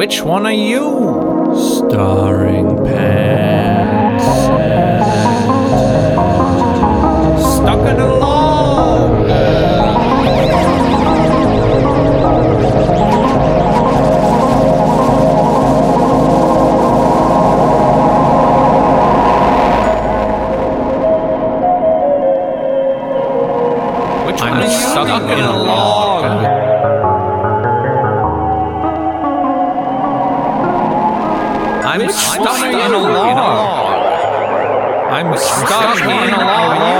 Which one are you? Starring Pants. Stuck in a log. Which I'm one are you? stuck in a log. I'm stuck in a log. I'm stuck in a log.